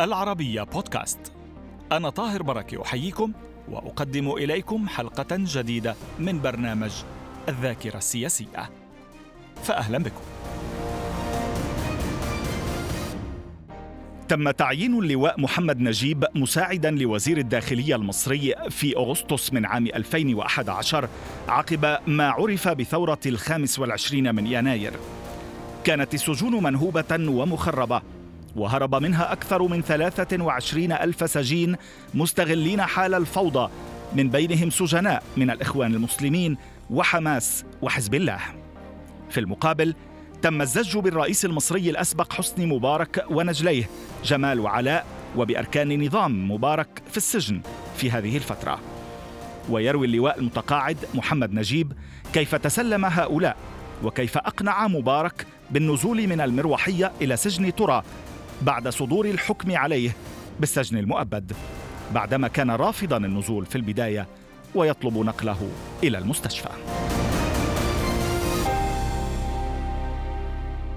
العربية بودكاست. أنا طاهر بركة أحييكم وأقدم إليكم حلقة جديدة من برنامج الذاكرة السياسية. فأهلا بكم. تم تعيين اللواء محمد نجيب مساعدا لوزير الداخلية المصري في أغسطس من عام 2011 عقب ما عرف بثورة الخامس والعشرين من يناير. كانت السجون منهوبة ومخربة وهرب منها أكثر من 23 ألف سجين مستغلين حال الفوضى من بينهم سجناء من الإخوان المسلمين وحماس وحزب الله. في المقابل تم الزج بالرئيس المصري الأسبق حسني مبارك ونجليه جمال وعلاء وبأركان نظام مبارك في السجن في هذه الفترة. ويروي اللواء المتقاعد محمد نجيب كيف تسلم هؤلاء وكيف أقنع مبارك بالنزول من المروحية إلى سجن ترى بعد صدور الحكم عليه بالسجن المؤبد بعدما كان رافضا النزول في البداية ويطلب نقله إلى المستشفى.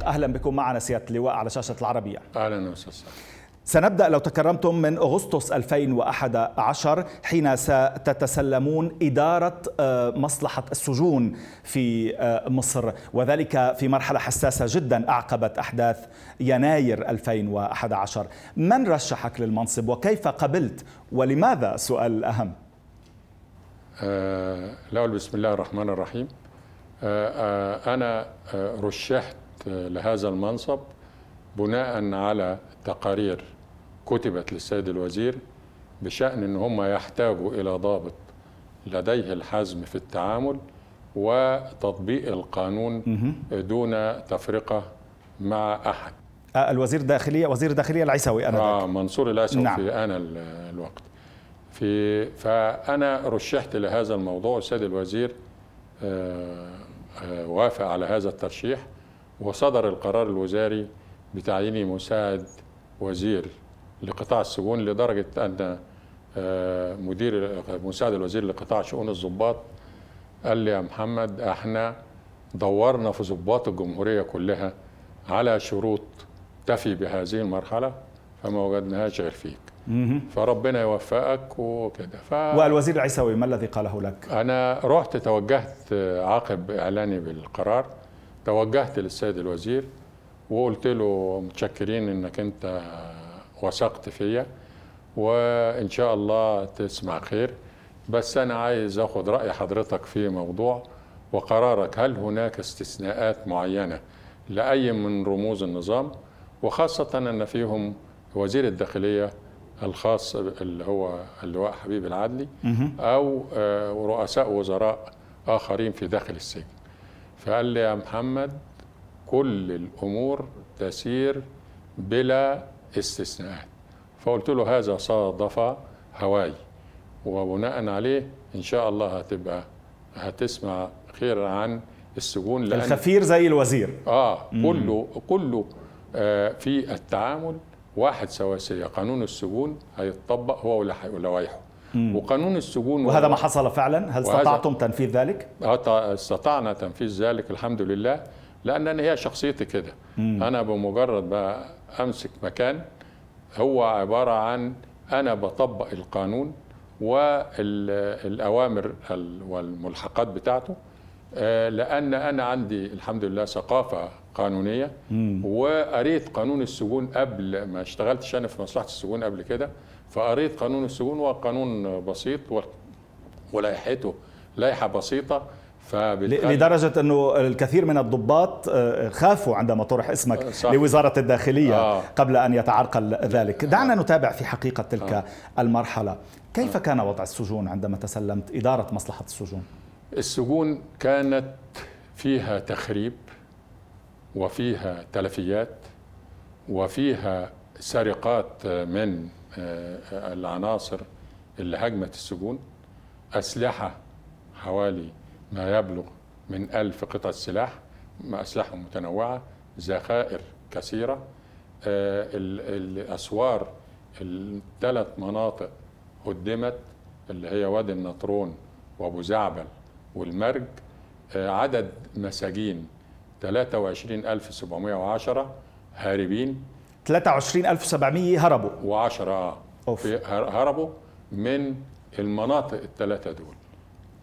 أهلا بكم معنا سيادة اللواء على شاشة العربية. أهلا وسهلا. سنبدأ لو تكرمتم من أغسطس 2011 حين ستتسلمون إدارة آه، مصلحة السجون في آه، مصر. وذلك في مرحلة حساسة جدا أعقبت أحداث يناير 2011 من رشحك للمنصب وكيف قبلت؟ ولماذا؟ سؤال الأهم آه الأول بسم الله الرحمن الرحيم. آه آه أنا آه رشحت لهذا المنصب بناء على تقارير كتبت للسيد الوزير بشأن أن هم يحتاجوا إلى ضابط لديه الحزم في التعامل وتطبيق القانون دون تفرقة مع أحد. آه، الوزير الداخلية وزير الداخلية العيسوي أنا آه منصور العيسوي نعم. في أنا الوقت. في فأنا رشحت لهذا الموضوع السيد الوزير آه، آه، وافق على هذا الترشيح وصدر القرار الوزاري بتعييني مساعد وزير. لقطاع السجون لدرجة أن آه، مدير مساعد الوزير لقطاع شؤون الضباط قال لي يا محمد إحنا دورنا في ضباط الجمهورية كلها على شروط تفي بهذه المرحلة فما وجدناهاش غير فيك. فربنا يوفقك وكده. ف... والوزير العيسوي ما الذي قاله لك؟ أنا رحت توجهت عقب إعلاني بالقرار توجهت للسيد الوزير وقلت له متشكرين إنك أنت وثقت فيا وإن شاء الله تسمع خير. بس أنا عايز آخد رأي حضرتك في موضوع وقرارك هل هناك استثناءات معينة لأي من رموز النظام؟ وخاصة أن فيهم وزير الداخلية الخاص اللي هو اللواء حبيب العدلي أو آه، رؤساء وزراء آخرين في داخل السجن. فقال لي يا محمد كل الأمور تسير بلا استثناءات فقلت له هذا صادف هواي وبناء عليه إن شاء الله هتبقى هتسمع خير عن السجون لأن الخفير زي الوزير. آه كله كله آه في التعامل واحد سواسيه قانون السجون هيتطبق هو ولوائحه وقانون السجون وهذا ما حصل فعلا؟ هل استطعتم تنفيذ ذلك؟ استطعنا تنفيذ ذلك الحمد لله لأن هي شخصيتي كده. أنا بمجرد بقى أمسك مكان هو عبارة عن أنا بطبق القانون والأوامر والملحقات بتاعته آه، لأن أنا عندي الحمد لله ثقافة قانونية وقريت قانون السجون قبل ما اشتغلتش أنا في مصلحة السجون قبل كده فقريت قانون السجون وقانون بسيط ولائحته لائحة بسيطة لدرجة أنه الكثير من الضباط آه، خافوا عندما طرح اسمك آه، صح. لوزارة الداخلية آه. قبل أن يتعرقل ذلك دعنا نتابع في حقيقة تلك آه. المرحلة كيف آه. كان وضع السجون عندما تسلمت إدارة مصلحة السجون؟ السجون كانت فيها تخريب وفيها تلفيات وفيها سرقات من العناصر اللي هجمت السجون أسلحة حوالي ما يبلغ من ألف قطعة سلاح أسلحة متنوعة ذخائر كثيرة آه، الأسوار الثلاث مناطق هدمت اللي هي وادي النطرون وأبو زعبل والمرج آه، عدد مساجين 23710 هاربين. 23700 هربوا. و10 آه أوف. في هر- هربوا من المناطق الثلاثة دول. آه،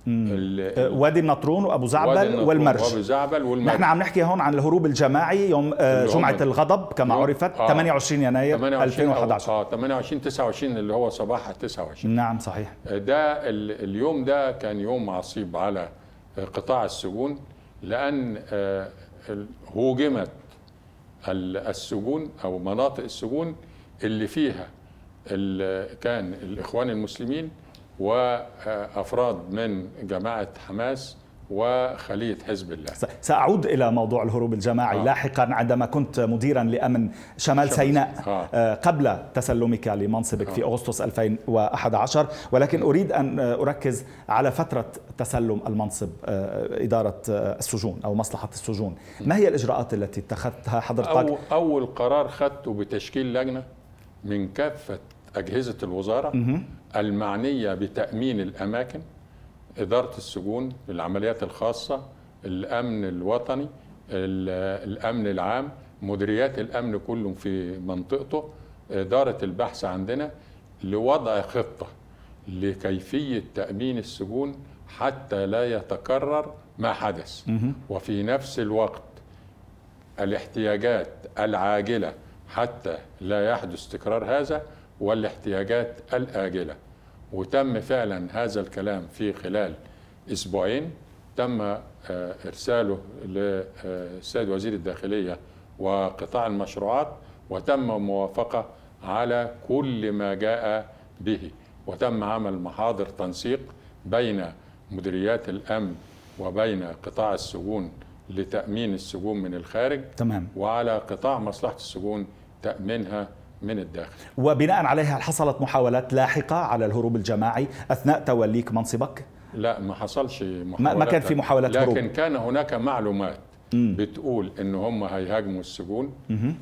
وادي النطرون وأبو زعبل والمرج وأبو زعبل والمرج. نحن عم نحكي هون عن الهروب الجماعي يوم آه، جمعة الغضب كما يوم- عرفت آه. 28 يناير 28 أو- 2011 آه 28 29 اللي هو صباح 29 نعم صحيح. ده ال- اليوم ده كان يوم عصيب على قطاع السجون لأن آه، هوجمت ال- السجون أو مناطق السجون اللي فيها كان الإخوان المسلمين وأفراد من جماعة حماس وخلية حزب الله. س- سأعود إلى موضوع الهروب الجماعي. آه. لاحقا عندما كنت مديرا لأمن شمال شمال. سيناء آه. آه، قبل تسلمك لمنصبك في أغسطس 2011 ولكن أريد أن آه، أركز على فترة تسلم المنصب آه، إدارة آه، السجون أو مصلحة السجون. ما هي الإجراءات التي اتخذتها؟ حضرتك؟ أو أول قرار خدته بتشكيل لجنة من كافة أجهزة الوزارة المعنية بتأمين الأماكن إدارة السجون العمليات الخاصة الأمن الوطني ال- الأمن العام مديريات الأمن كلهم في منطقته إدارة البحث عندنا لوضع خطة لكيفية تأمين السجون حتى لا يتكرر ما حدث. وفي نفس الوقت الاحتياجات العاجلة حتى لا يحدث تكرار هذا والاحتياجات الآجلة. وتم فعلا هذا الكلام في خلال أسبوعين. تم آه، إرساله للسيد وزير الداخلية وقطاع المشروعات وتم موافقة على كل ما جاء به. وتم عمل محاضر تنسيق بين مديريات الأمن وبين قطاع السجون لتأمين السجون من الخارج. تمام. وعلى قطاع مصلحة السجون تأمينها من الداخل وبناء عليها حصلت محاولات لاحقة على الهروب الجماعي أثناء توليك منصبك لا ما حصلش محاولات ما كان في محاولات لكن هروب. كان هناك معلومات مم. بتقول إن هم هيهاجموا السجون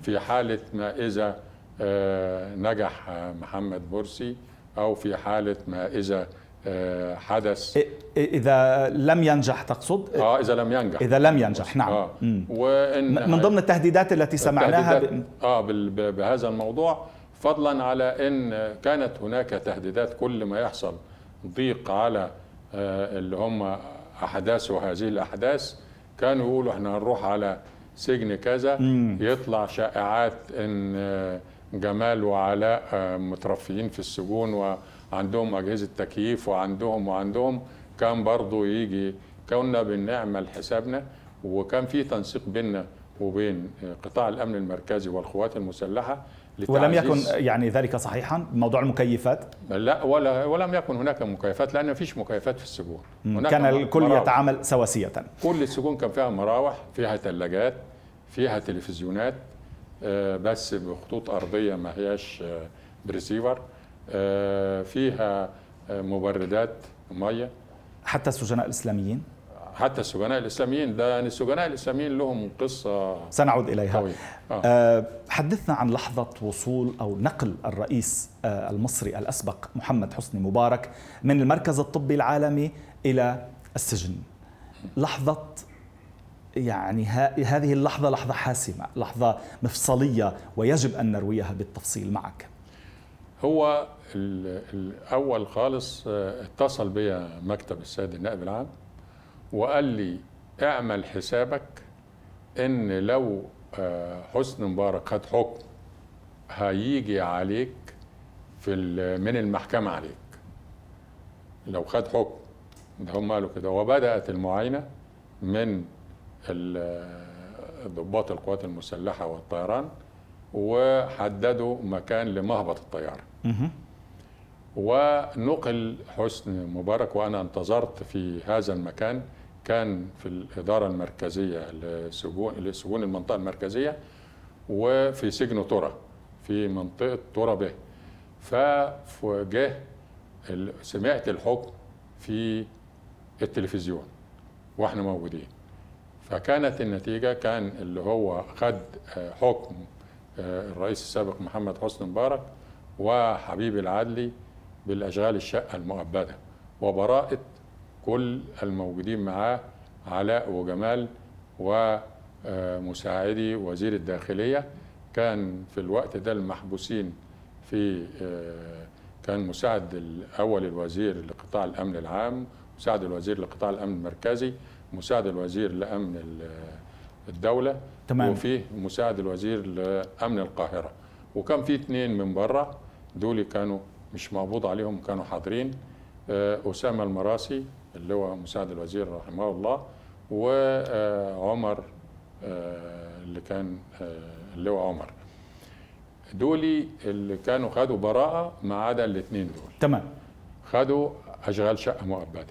في حالة ما إذا آه، نجح محمد مرسي أو في حالة ما إذا حدث. إ- إذا لم ينجح تقصد؟ آه إذا لم ينجح. إذا لم ينجح نعم. مم. وإن من ضمن التهديدات التي سمعناها التهديدات- ب... آه بهذا الموضوع فضلا على إن كانت هناك تهديدات كل ما يحصل ضيق على آه، اللي هم أحداث وهذه الأحداث. كانوا يقولوا إحنا هنروح على سجن كذا يطلع شائعات إن آه، جمال وعلاء آه، مترفيين في السجون وعندهم أجهزة تكييف وعندهم وعندهم كان برضو يجي كنا بنعمل حسابنا وكان في تنسيق بيننا وبين قطاع الأمن المركزي والقوات المسلحة ولم يكن يعني ذلك صحيحا؟ موضوع المكيفات؟ لا ولا ولم يكن هناك مكيفات لأن ما فيش مكيفات في السجون. هناك كان الكل مراوح. يتعامل سواسية. كل السجون كان فيها مراوح فيها ثلاجات فيها تلفزيونات آه، بس بخطوط أرضية ما هياش بريسيفر آه، فيها آه، مبردات مية. حتى السجناء الإسلاميين؟ حتى السجناء الإسلاميين ده يعني السجناء الإسلاميين لهم قصة سنعود إليها. قوية. آه. آه، حدثنا عن لحظة وصول أو نقل الرئيس آه، المصري الأسبق محمد حسني مبارك من المركز الطبي العالمي إلى السجن. لحظة يعني هذه اللحظة لحظة حاسمة لحظة مفصلية ويجب أن نرويها بالتفصيل معك. هو ال- الأول خالص آه، اتصل بيا مكتب السيد النائب العام وقال لي اعمل حسابك إن لو آه، حسني مبارك خد حكم هيجي عليك في من المحكمة عليك. لو خد حكم ده هم قالوا كده. وبدأت المعاينة من ال- ضباط القوات المسلحة والطيران وحددوا مكان لمهبط الطيارة. مهم. ونقل حسني مبارك وأنا انتظرت في هذا المكان كان في الإدارة المركزية لسجون لسجون المنطقة المركزية وفي سجن ترى في منطقة ترى به فجه سمعت الحكم في التلفزيون وإحنا موجودين. فكانت النتيجة كان اللي هو خد آه، حكم الرئيس السابق محمد حسني مبارك وحبيب العدلي بالأشغال الشقة المؤبدة وبراءه كل الموجودين معاه علاء وجمال ومساعدي وزير الداخلية. كان في الوقت ده المحبوسين في آه، كان مساعد الأول الوزير لقطاع الأمن العام مساعد الوزير لقطاع الأمن المركزي مساعد الوزير لأمن الدولة تمام. وفيه مساعد الوزير لأمن القاهرة. وكان في اثنين من بره دول كانوا مش مقبوض عليهم كانوا حاضرين آه، أسامة المراسي اللي هو مساعد الوزير رحمه الله وعمر آه، اللي كان اللي هو عمر. دولي اللي كانوا خدوا براءة ما عدا الاثنين دول. تمام. خدوا أشغال شقة مؤبدة.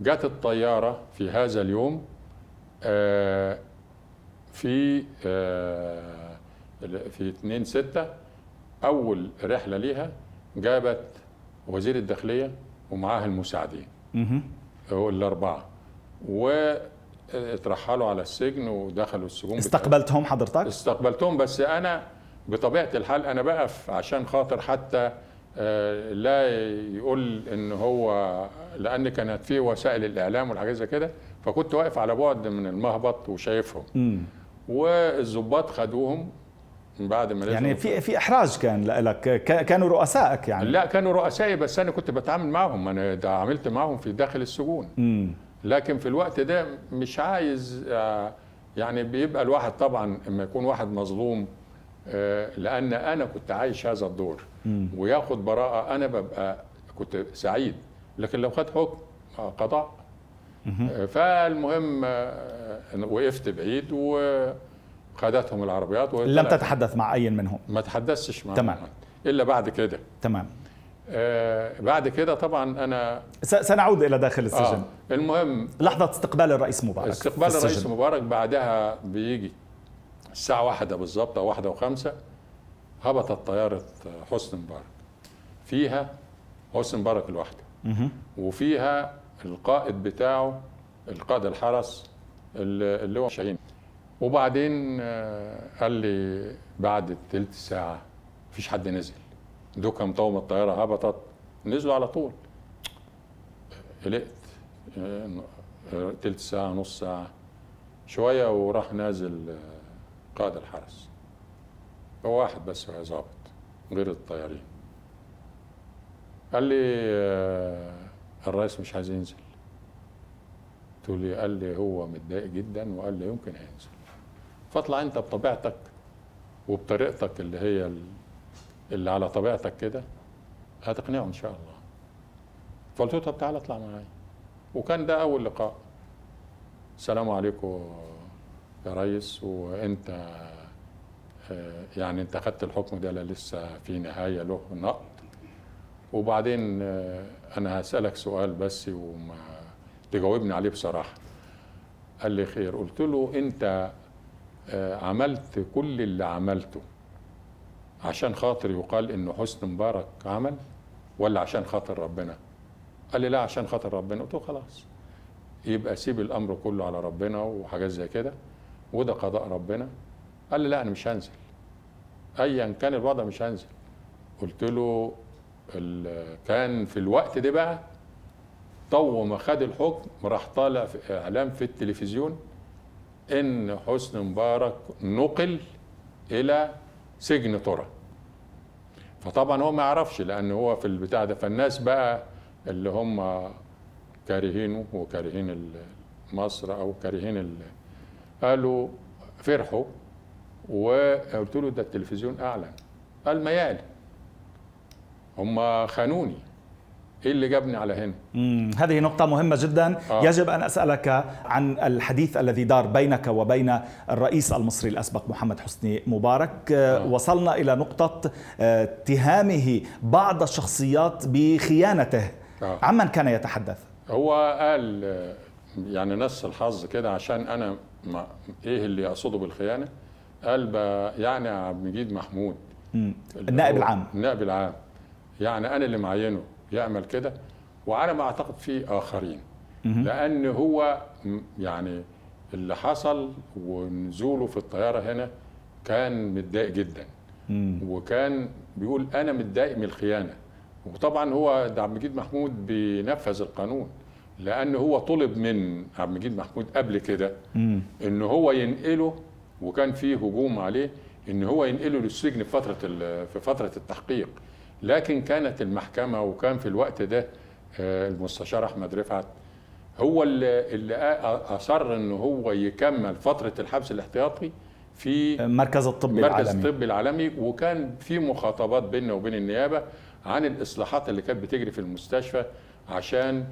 جت الطيارة في هذا اليوم آه، في آه، في 2 6 أول رحلة ليها جابت وزير الداخلية ومعاها المساعدين. الأربعة. واترحلوا على السجن ودخلوا السجون استقبلتهم حضرتك؟ استقبلتهم بس أنا بطبيعة الحال أنا بقف عشان خاطر حتى آه، لا يقول إن هو لأن كانت في وسائل الإعلام والحاجات زي كده فكنت واقف على بعد من المهبط وشايفهم. والظباط خدوهم بعد ما يعني في في إحراج كان لك. كانوا رؤسائك يعني. لا كانوا رؤسائي بس أنا كنت بتعامل معهم. أنا عملت معهم في داخل السجون. مم. لكن في الوقت ده مش عايز آه، يعني بيبقى الواحد طبعا لما يكون واحد مظلوم آه، لأن أنا كنت عايش هذا الدور. وياخد براءة أنا ببقى كنت سعيد. لكن لو خد حكم آه، قضاء. فالمهم وقفت بعيد وخدتهم العربيات لم تتحدث مع أي منهم؟ ما تحدثتش مع تمام. إلا بعد كده. تمام. آه بعد كده طبعا أنا سنعود إلى داخل السجن. آه المهم لحظة استقبال الرئيس مبارك استقبال الرئيس مبارك بعدها بيجي الساعة واحدة بالظبط أو واحدة وخمسة هبطت طيارة حسن مبارك. فيها حسن مبارك لوحده. وفيها القائد بتاعه القائد الحرس اللي هو شاهين. وبعدين آه، قال لي بعد تلت ساعة مفيش حد نزل. دوكا مطوم الطيارة هبطت. نزلوا على طول. قلقت آه، تلت ساعة نص ساعة. شوية وراح نازل آه، قائد الحرس. هو واحد بس ظابط غير الطيارين. قال لي آه، الرئيس مش عايز ينزل. قلت لي قال لي هو متضايق جدا وقال لي يمكن هينزل. فاطلع انت بطبيعتك وبطريقتك اللي هي اللي على طبيعتك كده هتقنعه إن شاء الله. فقلت له طب تعالى اطلع معايا. وكان ده أول لقاء. السلام عليكم يا ريس وإنت آه، يعني أنت خدت الحكم ده لسه في نهاية له نقد. وبعدين آه، أنا هسألك سؤال بس وما تجاوبني عليه بصراحة. قال لي خير. قلت له أنت آه، عملت كل اللي عملته عشان خاطر يقال انه حسن مبارك عمل ولا عشان خاطر ربنا؟ قال لي لا عشان خاطر ربنا. قلت له خلاص. يبقى سيب الأمر كله على ربنا وحاجات زي كده وده قضاء ربنا. قال لي لا أنا مش هنزل. ايا كان الوضع مش هنزل. قلت له كان في الوقت ده بقى طو ما خد الحكم راح طالع في إعلام في التلفزيون إن حسني مبارك نقل إلى سجن طرى فطبعا هو ما يعرفش لأن هو في البتاع ده فالناس بقى اللي هم كارهينه وكارهين مصر أو كارهين قالوا فرحوا وقلت له ده التلفزيون أعلن. قال ما يعلن. هم خانوني إيه اللي جابني على هنا مم. هذه نقطة مهمة جدا آه. يجب أن أسألك عن الحديث الذي دار بينك وبين الرئيس المصري الأسبق محمد حسني مبارك آه. وصلنا إلى نقطة آه، اتهامه بعض الشخصيات بخيانته آه. عمن كان يتحدث هو قال يعني نص الحظ كده عشان أنا ما إيه اللي يقصده بالخيانة؟ قال يعني عبد المجيد محمود النائب العام النائب العام يعني أنا اللي معينه يعمل كده وعلى ما أعتقد في آخرين. لأن هو يعني اللي حصل ونزوله في الطيارة هنا كان متضايق جدا. وكان بيقول أنا متضايق من الخيانة. وطبعا هو عبد المجيد محمود بينفذ القانون لأن هو طلب من عبد المجيد محمود قبل كده إن هو ينقله وكان فيه هجوم عليه إن هو ينقله للسجن في فترة في فترة التحقيق. لكن كانت المحكمة وكان في الوقت ده آه، المستشار أحمد رفعت هو اللي, اللي أصر إن هو يكمل فترة الحبس الاحتياطي في مركز الطب المركز العالمي. الطبي العالمي وكان في مخاطبات بيننا وبين النيابة عن الإصلاحات اللي كانت بتجري في المستشفى عشان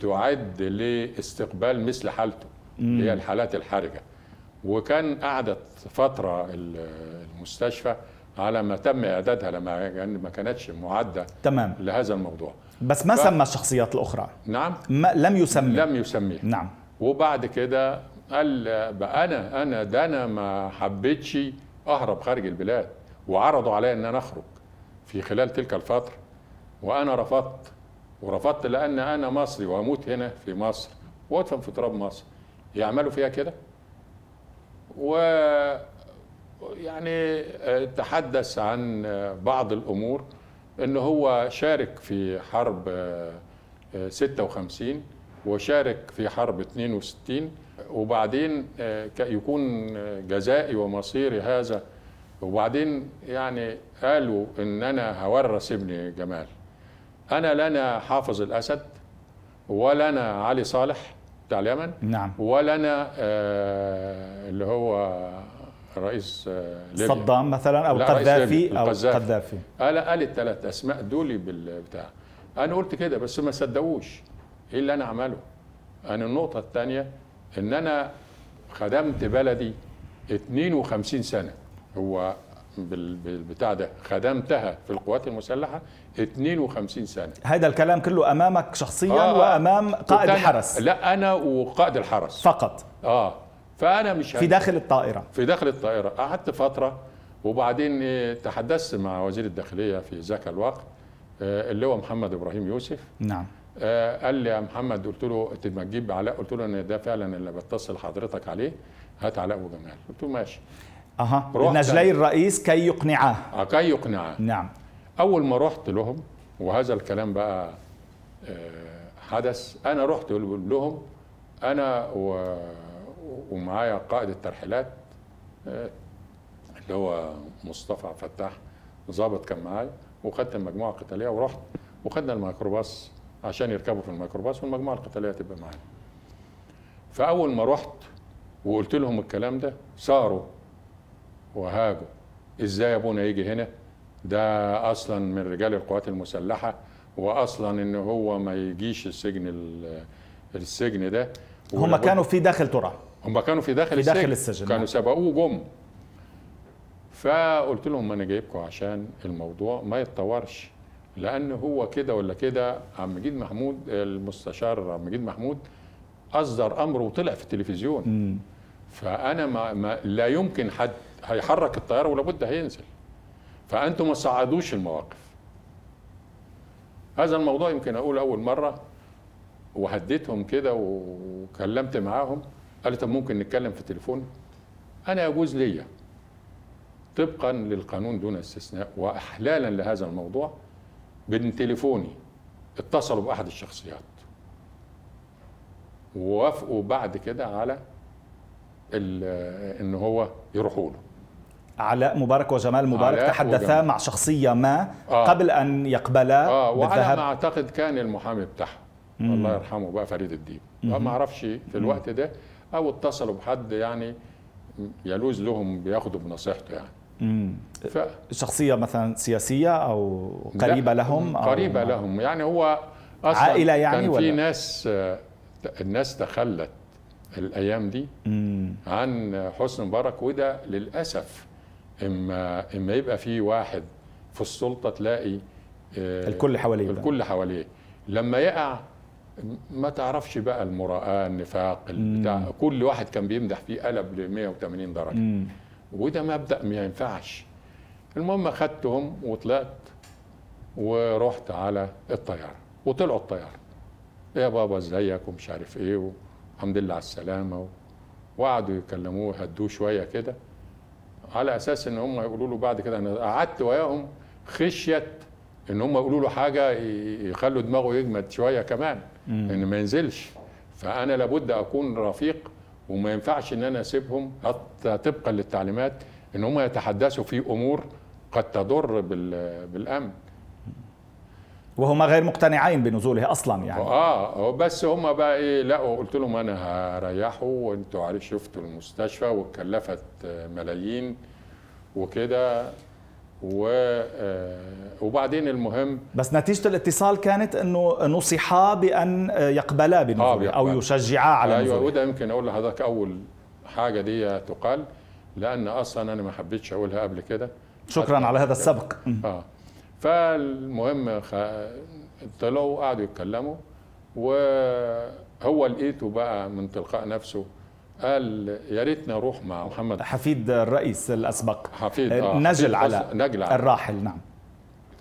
تعد لاستقبال مثل حالته اللي هي الحالات الحرجة. وكان قعدت فترة ال- المستشفى على ما تم إعدادها لما يعني ما كانتش معدة تمام. لهذا الموضوع. بس ما ف- سمى الشخصيات الأخرى؟ نعم. ما لم يسمي. لم يسميه نعم. وبعد كده قال بقى أنا أنا ده أنا ما حبيتش أهرب خارج البلاد وعرضوا عليا إن أنا أخرج في خلال تلك الفترة. وأنا رفضت. ورفضت لأن أنا مصري وأموت هنا في مصر. وأدفن في تراب مصر. يعملوا فيها كده. و يعني آه، تحدث عن آه، بعض الأمور. إن هو شارك في حرب آه، آه، 56 وشارك في حرب 62 وبعدين يكون جزائي ومصيري هذا. وبعدين يعني قالوا إن أنا هورث ابني جمال. أنا لا أنا حافظ الأسد ولا أنا علي صالح بتاع اليمن نعم آه اللي هو رئيس آه ليبيا. صدام مثلا أو قذافي أو القذافي. قذافي. قال قال الثلاث أسماء دول بالبتاع أنا قلت كده بس ما صدقوش. إيه اللي أنا عمله أنا النقطة الثانية إن أنا خدمت بلدي 52 سنة. هو بال- بالبتاع ده خدمتها في القوات المسلحة 52 سنة. هذا الكلام كله أمامك شخصيا آه، آه. وأمام قائد الحرس. لا أنا وقائد الحرس. فقط. آه. فأنا مش في داخل الطائرة. في داخل الطائرة. قعدت فترة وبعدين إيه، تحدثت مع وزير الداخلية في ذاك الوقت آه، اللي هو محمد إبراهيم يوسف. نعم. آه، قال لي يا محمد قلت له أنت ما تجيب علاء؟ قلت له ان ده فعلا اللي بتصل حضرتك عليه هات علاء وجمال قلت له ماشي. أها. نجلي الرئيس كي يقنعاه. آه، كي يقنعه نعم. أول ما رحت لهم وهذا الكلام بقى آه، حدث أنا رحت لهم أنا و... ومعايا قائد الترحيلات آه، اللي هو مصطفى فتاح. ضابط كان معايا وخدت المجموعة القتالية ورحت وخدنا الميكروباص عشان يركبوا في الميكروباص والمجموعة القتالية تبقى معانا فأول ما رحت وقلت لهم الكلام ده صاروا وهاجوا. إزاي أبونا يجي هنا؟ ده أصلا من رجال القوات المسلحة واصلا إن هو ما يجيش السجن ال- السجن ده. هم كانوا في داخل ترى هم كانوا في داخل في السجن داخل السجن، كانوا. سبقوه جم. فقلت لهم أنا جايبكم عشان الموضوع ما يتطورش. لأن هو كده ولا كده عم مجيد محمود المستشار عم مجيد محمود أصدر أمر وطلع في التلفزيون. مم. فأنا ما, ما لا يمكن حد هيحرك الطيارة ولابد هينزل. فأنتم ما صعدوش المواقف. هذا الموضوع يمكن أقول أول مرة وهديتهم كده وكلمت معاهم. قال لي طب ممكن نتكلم في التليفون؟ أنا يجوز ليا. طبقا للقانون دون استثناء واحلالا لهذا الموضوع من تليفوني اتصلوا بأحد الشخصيات. ووافقوا بعد كده على إن هو يروحوا له. علاء مبارك وجمال مبارك تحدثا. مع شخصية ما آه. قبل أن يقبلا آه وعلى ما أعتقد كان المحامي بتاعهم الله يرحمه بقى فريد الدين. ما أعرفش في الوقت ده أو اتصلوا بحد يعني يلوز لهم بياخدوا بنصيحته يعني مم. ف شخصية مثلا سياسية أو قريبة لا، لهم أو قريبة لهم يعني هو أصلا عائلة يعني كان ولا؟ في ناس الناس تخلت الأيام دي مم. عن حسني مبارك وده للأسف إما إما يبقى في واحد في السلطة تلاقي آه، الكل حواليه. الكل حواليه لما يقع ما تعرفش بقى المراءة النفاق البتاع كل واحد كان بيمدح فيه قلب ل 180 درجة. مم. وده مبدأ ما ينفعش. المهم خدتهم وطلعت ورحت على الطيارة وطلعوا الطيارة. يا بابا إزيك؟ ومش عارف إيه والحمد لله على السلامة. وقعدوا يكلموه هدوه شوية كده. على أساس إن هم يقولوا له بعد كده أنا قعدت وياهم خشيه إن هم يقولوا له حاجة ي- يخلوا دماغه يجمد شوية كمان. إن ما ينزلش. فأنا لابد أكون رفيق وما ينفعش إن أنا أسيبهم حتى طبقا للتعليمات إن هم يتحدثوا في أمور قد تضر بالأمن. وهما غير مقتنعين بنزوله أصلا يعني. آه بس هم بقى إيه لقوا قلت لهم أنا هريحه وأنتوا عارف شفتوا المستشفى واتكلفت ملايين وكده. و آه، وبعدين المهم بس نتيجة الاتصال كانت إنه نصحا بأن يقبلا بنزوله آه أو يشجعا على أيوه نزوله. وده يمكن أقول لحضرتك أول حاجة دي تقال لأن أصلا أنا ما حبيتش أقولها قبل كده. شكرا على هذا السبق. آه. فالمهم طلعوا وقعدوا يتكلموا وهو لقيته بقى من تلقاء نفسه قال يا ريتني أروح مع محمد. حفيد الرئيس الأسبق. حفيد آه نجل على نجل على الراحل نعم.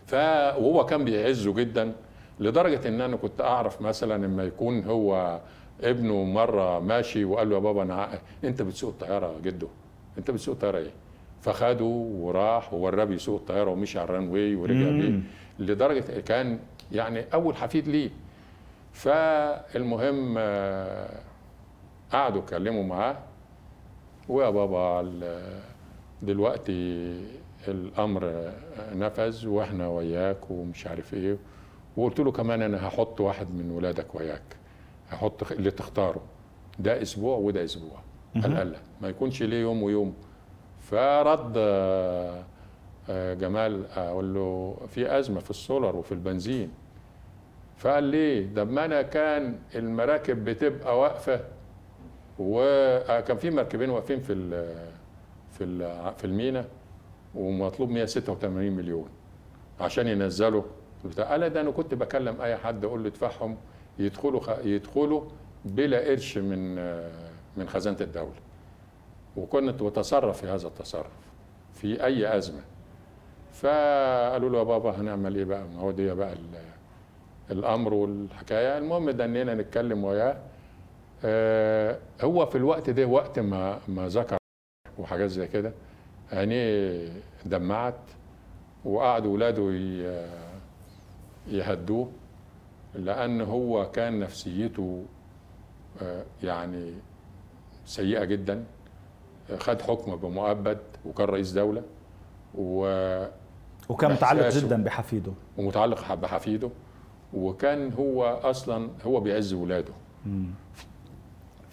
فهو كان بيعزه جدا لدرجة إن أنا كنت أعرف مثلا لما يكون هو ابنه مرة ماشي وقال له يا بابا أنا أنت بتسوق الطيارة جده أنت بتسوق الطيارة إيه؟ فخده وراح ووراه بيسوق الطيارة ومشي على الران واي ورجع بيه. لدرجة كان يعني أول حفيد ليه. فالمهم آه، قعدوا اتكلموا معاه. ويا بابا دلوقتي الأمر نفذ وإحنا وياك ومش عارف إيه. وقلت له كمان أنا هحط واحد من ولادك وياك. هحط اللي تختاره. ده أسبوع وده أسبوع. قال لا ما يكونش ليه يوم ويوم. فرد آه، جمال أقول له في أزمة في السولر وفي البنزين. فقال ليه ده ما أنا كان المراكب بتبقى واقفة وكان في مركبين واقفين في ال في ال في المينا ومطلوب 186 مليون عشان ينزلوا قال ده أنا كنت بكلم أي حد أقول له ادفعهم يدخلوا يدخلوا بلا قرش من من خزانة الدولة. وكنت بتصرف في هذا التصرف في أي أزمة. فقالوا له يا بابا هنعمل إيه بقى؟ ما هو دي بقى الأمر والحكاية. المهم دنينا نتكلم وياه. هو في الوقت ده وقت ما ما ذكر وحاجات زي كده عينيه دمعت وقعد ولاده يهدوه لأن هو كان نفسيته آه يعني سيئة جدا. خد حكم بمؤبد وكان رئيس دولة و وكان متعلق جدا بحفيده. ومتعلق بحفيده. وكان هو أصلا هو بيعز ولاده.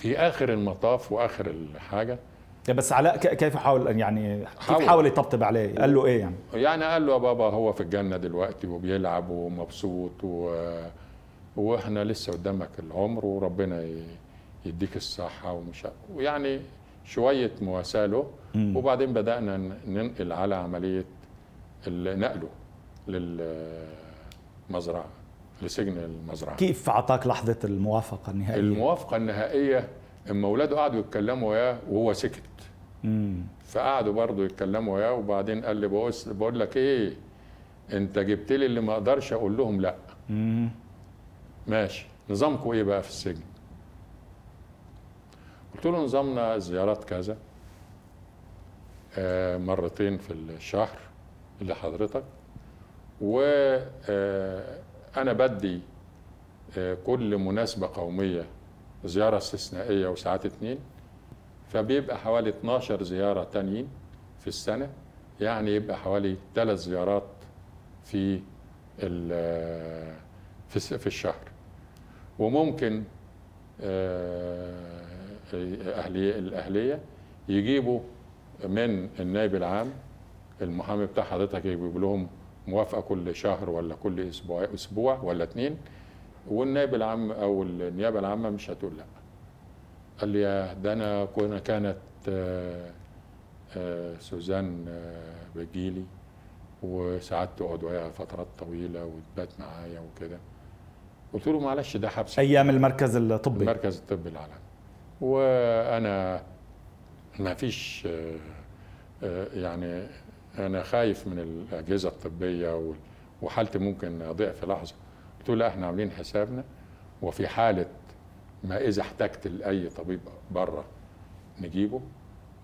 في آخر المطاف وآخر الحاجة. بس علاء كيف حاول يعني كيف حاول. يطبطب عليه؟ قال له إيه يعني؟ يعني قال له يا بابا هو في الجنة دلوقتي وبيلعب ومبسوط و... وإحنا لسه قدامك العمر وربنا يديك الصحة ومش ويعني شوية مواساة له. وبعدين بدأنا ننقل على عملية نقله للمزرعه لسجن المزرعة. كيف أعطاك لحظة الموافقة النهائية؟ الموافقة النهائية اما اولاده قعدوا يتكلموا وياه وهو سكت. مم. فقعدوا برضه يتكلموا وياه وبعدين قال لي بقول لك إيه؟ أنت جبت لي اللي ما أقدرش أقول لهم لأ. مم. ماشي. نظامكم إيه بقى في السجن؟ قلت له نظامنا زيارات كذا. آه مرتين في الشهر لحضرتك. و آه أنا بدي آه، كل مناسبة قومية زيارة استثنائية وساعات اتنين فبيبقى حوالي 12 زيارة تانيين في السنة يعني يبقى حوالي ثلاث زيارات في آه، في في الشهر. وممكن آه، أهلية الأهلية يجيبوا من النائب العام المحامي بتاع حضرتك يجيب لهم موافقة كل شهر ولا كل أسبوع أسبوع ولا اتنين والنائب العام أو النيابة العامة مش هتقول لأ. قال لي ده أنا كنا كانت آه، آه، سوزان آه، بتجيلي وساعات تقعد وياها فترات طويلة وتبات معايا وكده. قلت له معلش ده حبس. أيام المركز الطبي. المركز الطبي العالمي. وأنا ما فيش يعني أنا خايف من الأجهزة الطبية وحالتي ممكن أضيع في لحظة. قلت له لا إحنا عاملين حسابنا وفي حالة ما إذا احتجت لأي طبيب بره نجيبه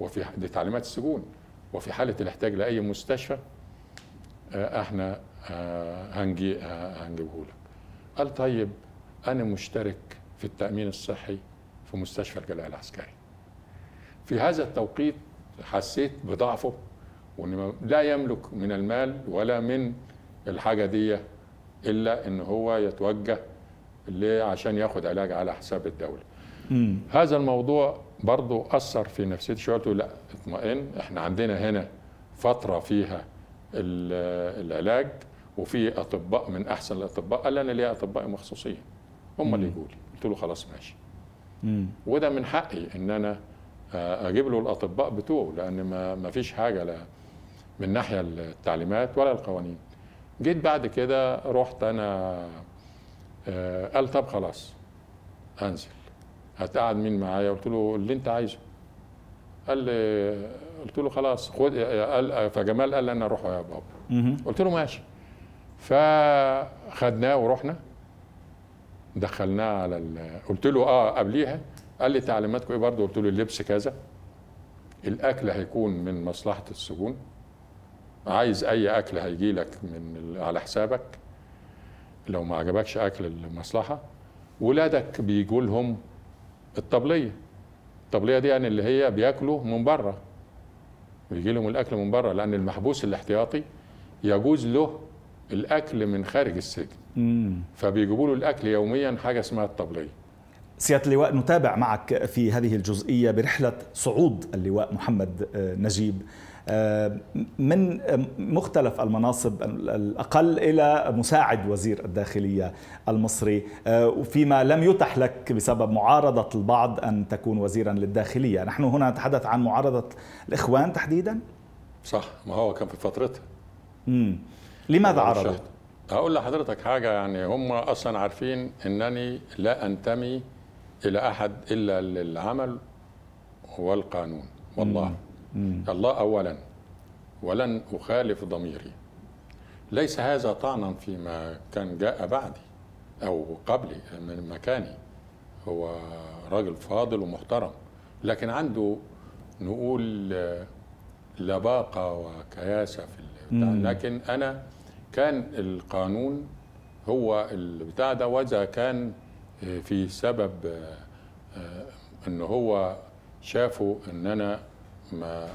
وفي دي تعليمات السجون وفي حالة الاحتياج لأي مستشفى آه، إحنا آه، هنجي آه، هنجيبه لك قال طيب أنا مشترك في التأمين الصحي في مستشفى الجلاء العسكري. في هذا التوقيت حسيت بضعفه وان لا يملك من المال ولا من الحاجة دي إلا إن هو يتوجه عشان ياخد علاج على حساب الدولة. مم. هذا الموضوع برضو أثر في نفسيتي شوية لا اطمئن إحنا عندنا هنا فترة فيها العلاج وفي أطباء من أحسن الأطباء قال أنا ليا أطباء مخصوصين. هم اللي يقولوا. قلت له خلاص ماشي. مم. وده من حقي إن أنا آه، أجيب له الأطباء بتوعه لأن ما ما فيش حاجة لا من ناحية التعليمات ولا القوانين. جيت بعد كده رحت أنا آه، قال طب خلاص أنزل. هتقعد مين معايا؟ قلت له اللي أنت عايزه. قال لي قلت له خلاص خد قال فجمال قال لي أنا أروح يا بابا. قلت له ماشي. فخدناه ورحنا. دخلناه على قلت له آه قبليها. قال لي تعليماتكم إيه برضه؟ قلت له اللبس كذا. الأكل هيكون من مصلحة السجون عايز أي أكل هيجي لك من على حسابك. لو ما عجبكش أكل المصلحة. ولادك بيجوا لهم الطبلية. الطبلية دي يعني اللي هي بياكلوا من بره بيجي لهم الأكل من بره لأن المحبوس الاحتياطي يجوز له الأكل من خارج السجن. فبيجيبوا له الأكل يوميا حاجة اسمها الطبلية. سيادة اللواء نتابع معك في هذه الجزئية برحلة صعود اللواء محمد آه، نجيب. من مختلف المناصب الأقل إلى مساعد وزير الداخلية المصري. آه، وفيما لم يتح لك بسبب معارضة البعض أن تكون وزيرا للداخلية. نحن هنا نتحدث عن معارضة الإخوان تحديدا؟ صح ما هو كان في فترتها. لماذا عارضوا؟ هقول لحضرتك حاجة يعني هم أصلا عارفين أنني لا أنتمي إلى أحد إلا للعمل والقانون. والله. مم. الله اولا ولن أخالف ضميري. ليس هذا طعنا فيما كان جاء بعدي أو قبلي من مكاني. هو راجل فاضل ومحترم لكن عنده نقول لباقة وكياسة في البتاع لكن أنا كان القانون هو البتاع ده وإذا كان في سبب آه، أنه هو شافوا أن أنا ما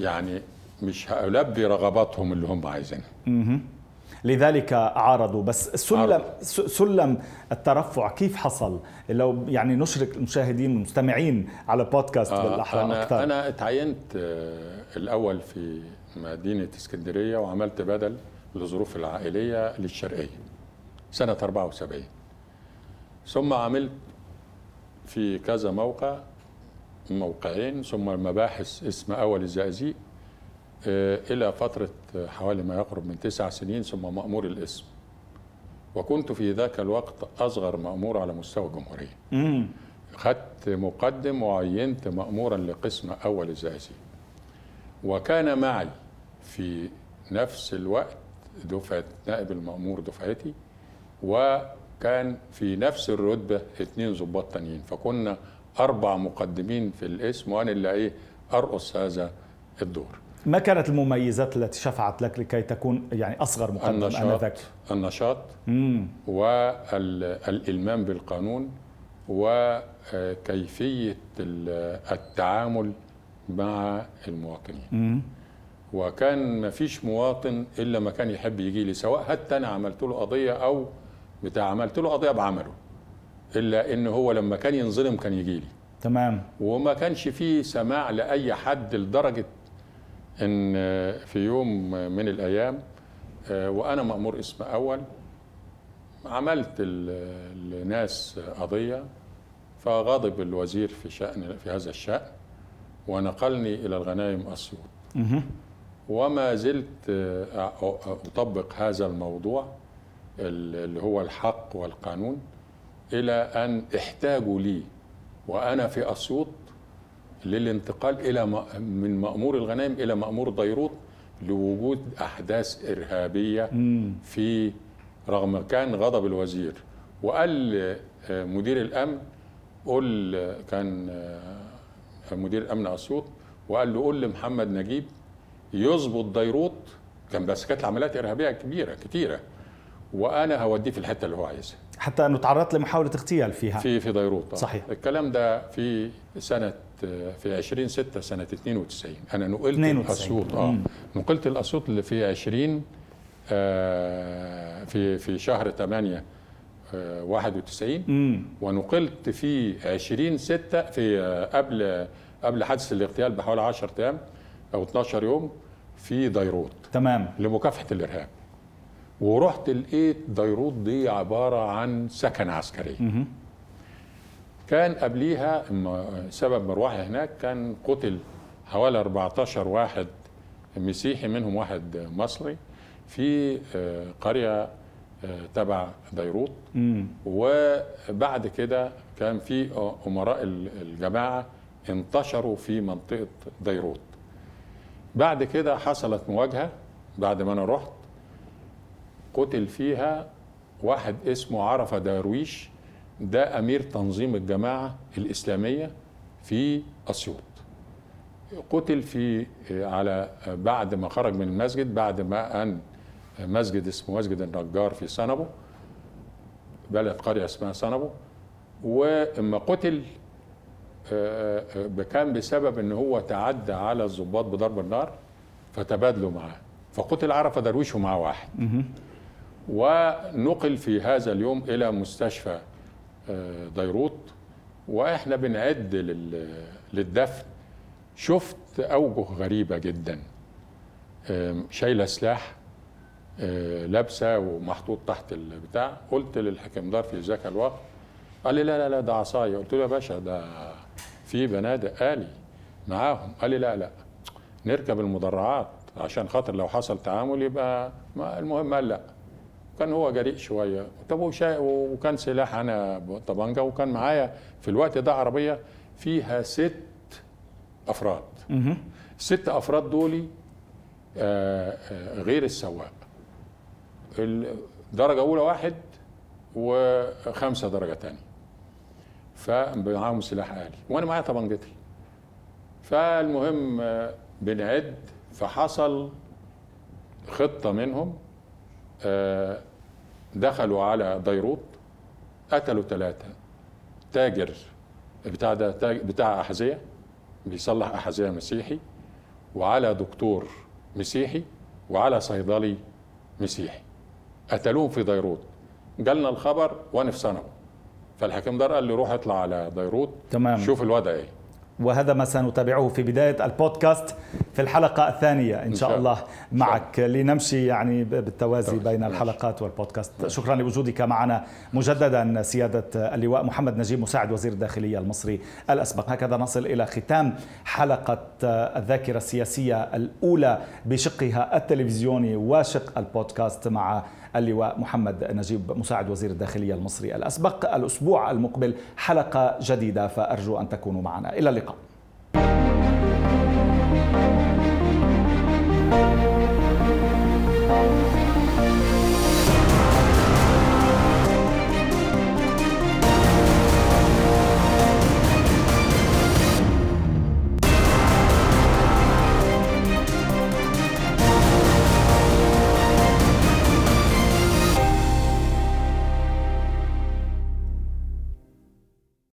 يعني مش هلبي رغباتهم اللي هم عايزينها. لذلك عارضوا. بس سلم سلم الترفع كيف حصل؟ لو يعني نشرك المشاهدين والمستمعين على بودكاست آه بالأحرى أنا أكثر. أنا اتعينت آه الأول في مدينة اسكندرية وعملت بدل لظروف العائلية للشرقية سنة 74 ثم عملت في كذا موقع موقعين ثم المباحث اسم أول الزقازيق آه، إلى فترة حوالي ما يقرب من تسع سنين ثم مأمور الاسم. وكنت في ذاك الوقت أصغر مأمور على مستوى الجمهورية. خدت مقدم وعينت مأمورا لقسم أول الزقازيق وكان معي في نفس الوقت دفعة نائب المأمور دفعتي وكان في نفس الرتبة اثنين ضباط تانيين. فكنا أربع مقدمين في الاسم وأنا اللي إيه ارقص هذا الدور. ما كانت المميزات التي شفعت لك لكي تكون يعني أصغر مقدم النشاط آنذاك؟ النشاط والالمام بالقانون وكيفية التعامل مع المواطنين. مم. وكان ما فيش مواطن إلا ما كان يحب يجي لي سواء حتى أنا عملت له قضية أو بتاع عملت له قضية بعمله. إلا إن هو لما كان ينظلم كان يجي لي. تمام. وما كانش فيه سماع لأي حد لدرجة إن في يوم من الأيام آه، وأنا مأمور اسم أول عملت لناس قضية فغضب الوزير في شأن في هذا الشأن ونقلني إلى الغنايم اسيوط وما زلت آه، أطبق هذا الموضوع اللي هو الحق والقانون. إلى أن احتاجوا لي. وأنا في أسيوط للانتقال إلى من مأمور الغنائم إلى مأمور ديروت لوجود أحداث إرهابية في رغم كان غضب الوزير. وقال مدير الأمن قل كان مدير الأمن أسيوط وقال له قول لمحمد نجيب يظبط ديروت كان بس كانت العمليات إرهابية كبيرة كتيرة. وأنا هوديه في الحتة اللي هو عايزها. حتى أنه تعرضت لمحاولة اغتيال فيها. في في بيروت صحيح. الكلام ده في سنة في 20 6 سنة 92 أنا نقلت 92. الاسيوط آه. مم. نقلت الاسيوط اللي في 20 آه في في شهر 8 آه 91 امم ونقلت في 20 6 في آه، قبل قبل حادث الاغتيال بحوالي 10 أيام أو 12 يوم في ديروت تمام. لمكافحة الإرهاب. ورحت لقيت ديروت دي عبارة عن سكن عسكري. كان قبليها سبب مروحي هناك كان قتل حوالي 14 واحد مسيحي منهم واحد مصري في آه، قرية آه، تبع ديروت. امم وبعد كده كان في أمراء ال- الجماعة انتشروا في منطقة ديروت. بعد كده حصلت مواجهة بعد ما أنا رحت. قتل فيها واحد اسمه عرفة درويش ده أمير تنظيم الجماعة الإسلامية في أسيوط. قتل في على بعد ما خرج من المسجد بعد ما أن مسجد اسمه مسجد النجار في صنبو بلد قرية اسمها صنبو وإما قتل آه، آه، كان بسبب إن هو تعدى على الضباط بضرب النار فتبادلوا معاه. فقتل عرفة درويش ومعاه واحد. ونقل في هذا اليوم إلى مستشفى آه، ديروت. وإحنا بنعد لل- للدفن. شفت أوجه غريبة جدا. آم، شايلة سلاح آه، لابسة ومحطوط تحت البتاع. قلت للحكمدار في ذاك الوقت قال لي لا لا لا ده عصاية. قلت له يا باشا ده في بنادق آلي معاهم. قال لي لا لا نركب المدرعات عشان خاطر لو حصل تعامل يبقى المهم قال لا. كان هو جريء شوية. طب وشا- وكان سلاح أنا طبنجه وكان معايا في الوقت ده عربية فيها ست أفراد. مهم. ست أفراد دول آه، آه، غير السواق. الدرجه أولى واحد وخمسة درجة تانية. فمعاهم سلاح آلي وأنا معايا طبنجتي فالمهم آه، بنعد. فحصل خطة منهم. دخلوا على ديروت قتلوا ثلاثة. تاجر بتاع ده بتاع أحذية بيصلح أحذية مسيحي وعلى دكتور مسيحي وعلى صيدلي مسيحي. قتلوهم في ديروت جالنا الخبر وأنا في ثانوي. فالحكيم دار قال لي روح اطلع على ديروت تمام. شوف الوضع إيه. وهذا ما سنتابعه في بداية البودكاست في الحلقة الثانية إن شاء شاء الله. معك لنمشي يعني بالتوازي طبعاً. بين. الحلقات والبودكاست شكرا لوجودك معنا مجددا سيادة اللواء محمد نجيب مساعد وزير الداخلية المصري الأسبق هكذا نصل إلى ختام حلقة الذاكرة السياسية الأولى بشقها التلفزيوني وشق البودكاست مع اللواء محمد نجيب مساعد وزير الداخلية المصري الأسبق. الأسبوع المقبل حلقة جديدة فأرجو أن تكونوا معنا. إلى اللقاء.